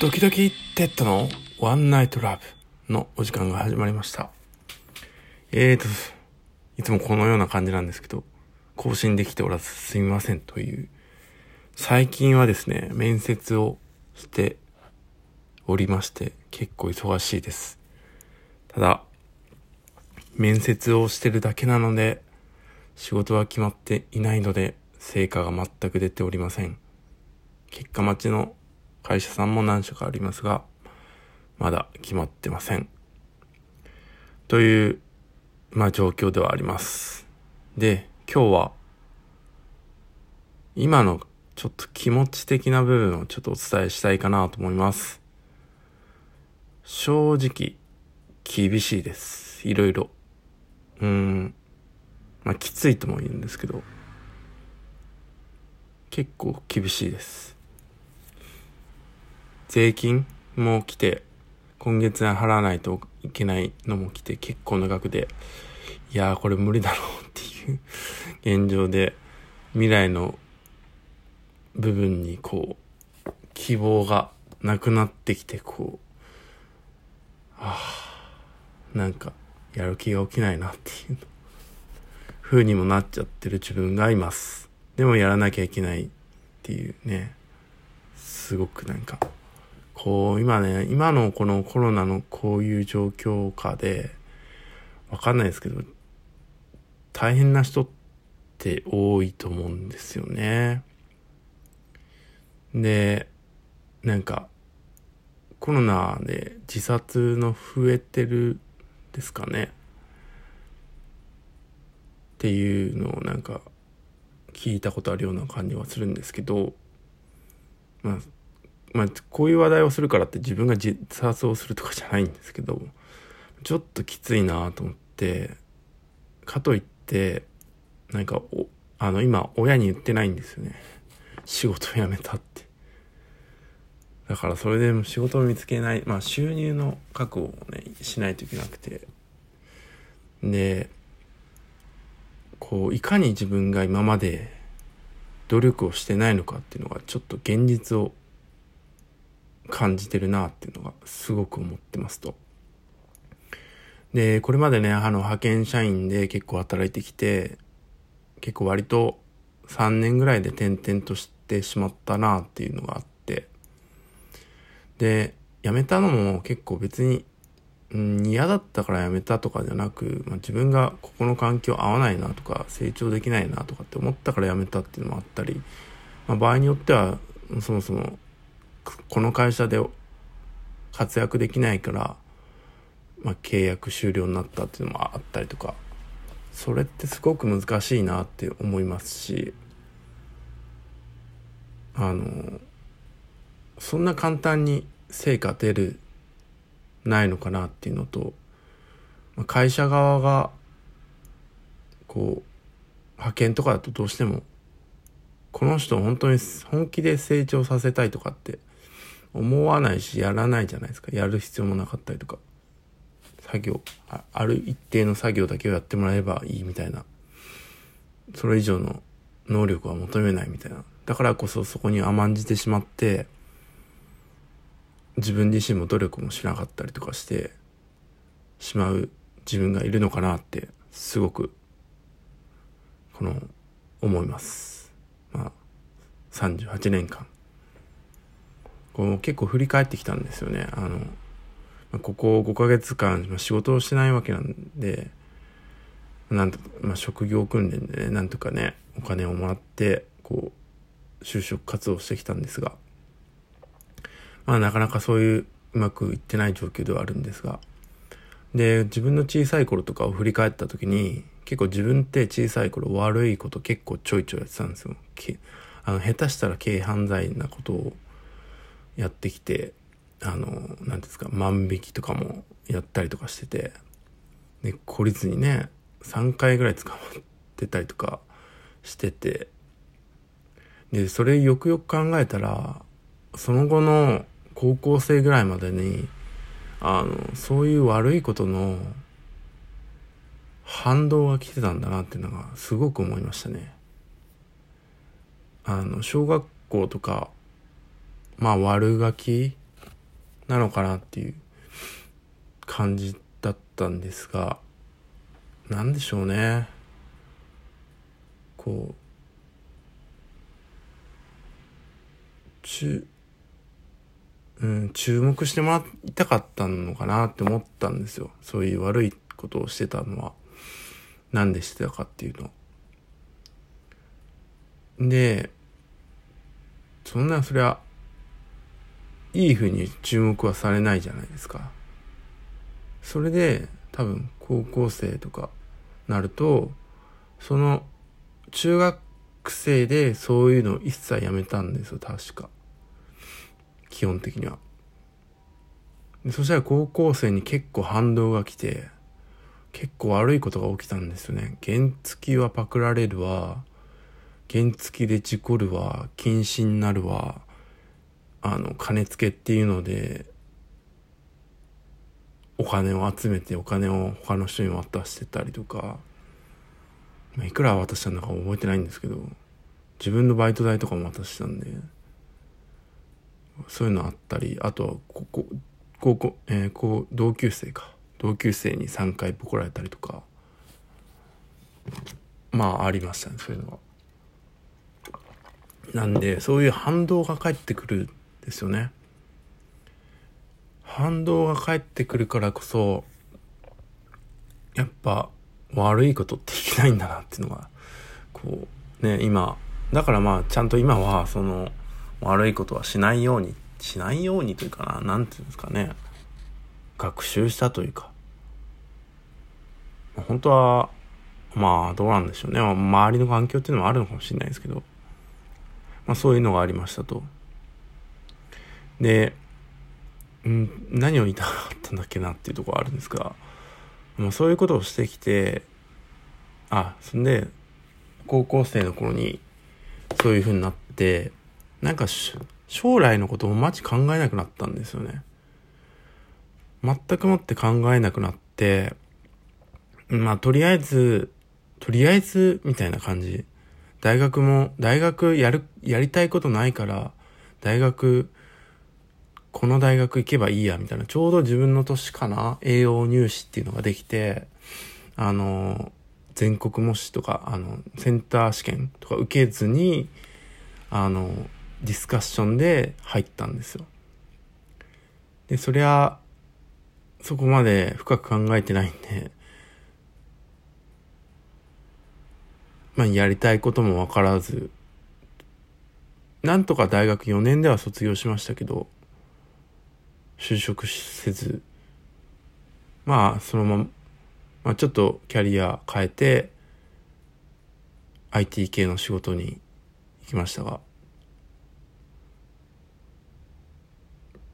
ドキドキテッドの？ワンナイトラブのお時間が始まりました。えーと、いつもこのような感じなんですけど、更新できておらずすみませんという。最近はですね、面接をしておりまして、結構忙しいです。ただ、面接をしてるだけなので、仕事は決まっていないので、成果が全く出ておりません。結果待ちの会社さんも何社かありますが、まだ決まってません。という、まあ状況ではあります。で、今日は、今のちょっと気持ち的な部分をちょっとお伝えしたいかなと思います。正直、厳しいです。いろいろ。うーん。まあきついとも言うんですけど、結構厳しいです。税金も来て、今月払わないといけないのも来て結構な額で、いやーこれ無理だろうっていう 現状で、未来の部分にこう、希望がなくなってきて、こう、ああ、なんか、やる気が起きないなっていう風にもなっちゃってる自分がいます。でもやらなきゃいけないっていうね、すごくなんか、こう、今ね、今のこのコロナのこういう状況下で、わかんないですけど、大変な人って多いと思うんですよね。で、なんか、コロナで自殺の増えてるですかね。っていうのをなんか聞いたことあるような感じはするんですけど、まあ、まあ、こういう話題をするからって自分が自殺をするとかじゃないんですけど、ちょっときついなと思って、かといって、なんかお、あの、今、親に言ってないんですよね。仕事を辞めたって。だからそれでも仕事を見つけない、まあ収入の確保をね、しないといけなくて。で、こう、いかに自分が今まで努力をしてないのかっていうのがちょっと現実を感じてるなっていうのがすごく思ってますと。で、これまでね、あの、派遣社員で結構働いてきて、結構割と3年ぐらいで転々としてしまったなっていうのがあって、で、辞めたのも結構別に、うん、嫌だったから辞めたとかじゃなく、まあ、自分がここの環境合わないなとか、成長できないなとかって思ったから辞めたっていうのもあったり、まあ、場合によっては、そもそも、この会社で活躍できないから、まあ、契約終了になったっていうのもあったりとか、それってすごく難しいなって思いますし、あの、そんな簡単に成果出る、ないのかなっていうのと、まあ会社側が、こう、派遣とかだとどうしても、この人を本当に本気で成長させたいとかって思わないし、やらないじゃないですか。やる必要もなかったりとか。作業あ、ある一定の作業だけをやってもらえばいいみたいな。それ以上の能力は求めないみたいな。だからこそそこに甘んじてしまって、自分自身も努力もしなかったりとかしてしまう自分がいるのかなって、すごく、この、思います。まあ、38年間。こう結構振り返ってきたんですよね。あの、ここ5ヶ月間、まあ、仕事をしてないわけなんで、なんとか、まあ、職業訓練でね、なんとかね、お金をもらって、こう、就職活動してきたんですが、まあなかなかそういううまくいってない状況ではあるんですが、で、自分の小さい頃とかを振り返った時に、結構自分って小さい頃悪いこと結構ちょいちょいやってたんですよ。あの、下手したら軽犯罪なことをやってきて、あの、なんていうんですか、万引きとかもやったりとかしてて、で、懲りずにね、3回ぐらい捕まってたりとかしてて、で、それよくよく考えたら、その後の高校生ぐらいまでに、あの、そういう悪いことの反動が来てたんだなっていうのがすごく思いましたね。あの、小学校とか、まあ悪ガキなのかなっていう感じだったんですが、なんでしょうね。こう、注、うん、注目してもらいたかったのかなって思ったんですよ。そういう悪いことをしてたのは。なんでしてたかっていうの。で、そんなそりゃ、いい風に注目はされないじゃないですか。それで、多分、高校生とかなると、その、中学生でそういうのを一切やめたんですよ、確か。基本的には。そしたら高校生に結構反動が来て、結構悪いことが起きたんですよね。原付はパクられるわ、原付で事故るわ、禁止になるわ、あの、金付けっていうので、お金を集めてお金を他の人に渡してたりとか、まあいくら渡したのか覚えてないんですけど、自分のバイト代とかも渡したんで、そういうのあったり、あとは、ここ、高校、えー、こう、同級生か。同級生に3回ボコられたりとか、まあありましたね、そういうのは。なんで、そういう反動が返ってくるですよね。反動が返ってくるからこそ、やっぱ悪いことっていけないんだなっていうのが、こう、ね、今、だからまあちゃんと今はその悪いことはしないように、しないようにというかな、なんていうんですかね、学習したというか、本当は、まあどうなんでしょうね、周りの環境っていうのもあるのかもしれないですけど、まあそういうのがありましたと。で、ん何を言いたかったんだっけなっていうところあるんですが、まあ、そういうことをしてきて、あ、そんで、高校生の頃にそういう風になって、なんか将来のことをマジ考えなくなったんですよね。全くもって考えなくなって、まあとりあえず、とりあえずみたいな感じ。大学も、大学やる、やりたいことないから、大学、この大学行けばいいや、みたいな。ちょうど自分の年かな？栄養入試っていうのができて、あの、全国模試とか、あの、センター試験とか受けずに、あの、ディスカッションで入ったんですよ。で、そりゃ、そこまで深く考えてないんで、まあ、やりたいこともわからず、なんとか大学4年では卒業しましたけど、就職せず、まあ、そのまま、まあ、ちょっとキャリア変えて、IT 系の仕事に行きましたが、っ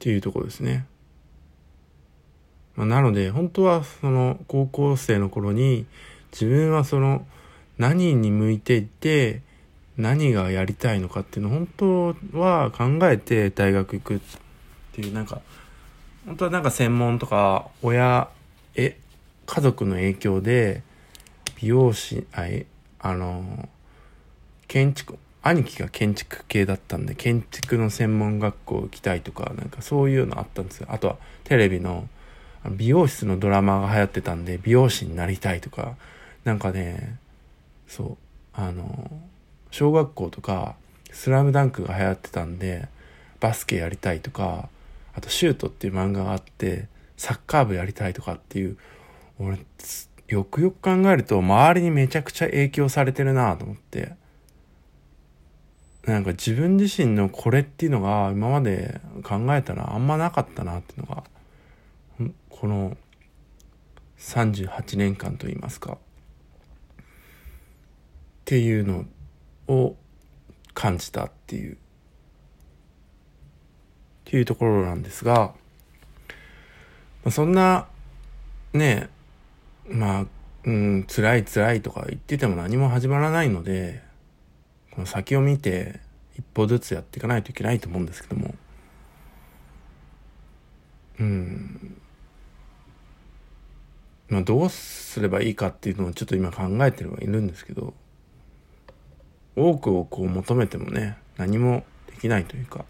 ていうところですね。まあ、なので、本当はその高校生の頃に自分はその何に向いていて何がやりたいのかっていうのを本当は考えて大学行くっていうなんか本当はなんか専門とか親え家族の影響で美容師あえあの建築兄貴が建築系だったんで建築の専門学校行きたいとかなんかそういうのあったんですよ。あとはテレビの美容室のドラマが流行ってたんで美容師になりたいとかなんかねそうあの小学校とかスラムダンクが流行ってたんでバスケやりたいとかあとシュートっていう漫画があってサッカー部やりたいとかっていう俺よくよく考えると周りにめちゃくちゃ影響されてるなと思って。なんか自分自身のこれっていうのが今まで考えたらあんまなかったなっていうのがこの38年間といいますか。っていうのを感じたっていう。っていうところなんですがそんなねまあうん辛い辛いとか言ってても何も始まらないのでこの先を見て一歩ずつやっていかないといけないと思うんですけども。うん。まあどうすればいいかっていうのをちょっと今考えてはいるんですけど多くをこう求めてもね何もできないというか。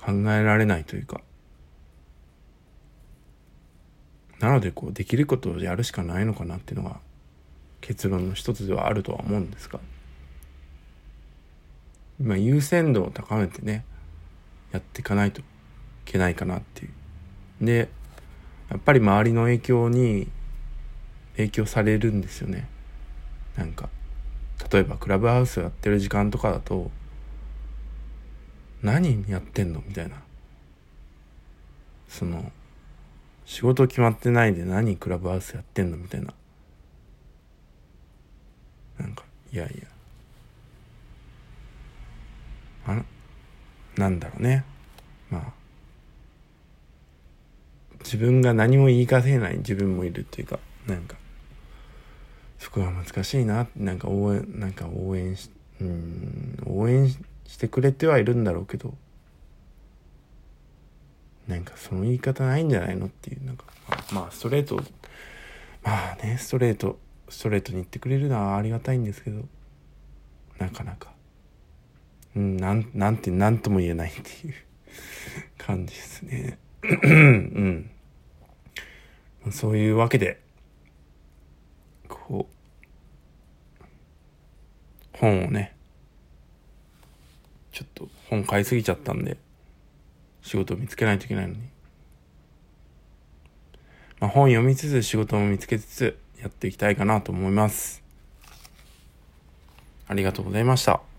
考えられないというかなのでこうできることをやるしかないのかなっていうのが結論の一つではあるとは思うんですが今優先度を高めてねやっていかないといけないかなっていう。でやっぱり周りの影響に影響されるんですよね。なんか例えばクラブハウスやってる時間とかだと何やってんの？みたいな。その仕事決まってないで何クラブハウスやってんの？みたいな。なんかいやいや。あなんだろうね。まあ。自分が何も言い返せない自分もいるっていうかなんか。そこが難しいななんか応援なんか応援しうん応援してくれてはいるんだろうけどなんかその言い方ないんじゃないのっていうなんかまあストレートまあねストレートストレートに言ってくれるのはありがたいんですけどなかなか。うんなんなんて何とも言えないっていう 感じですね。うん。そういうわけでこう本をねちょっと本買いすぎちゃったんで仕事を見つけないといけないのに、まあ、本読みつつ仕事も見つけつつやっていきたいかなと思います。ありがとうございました。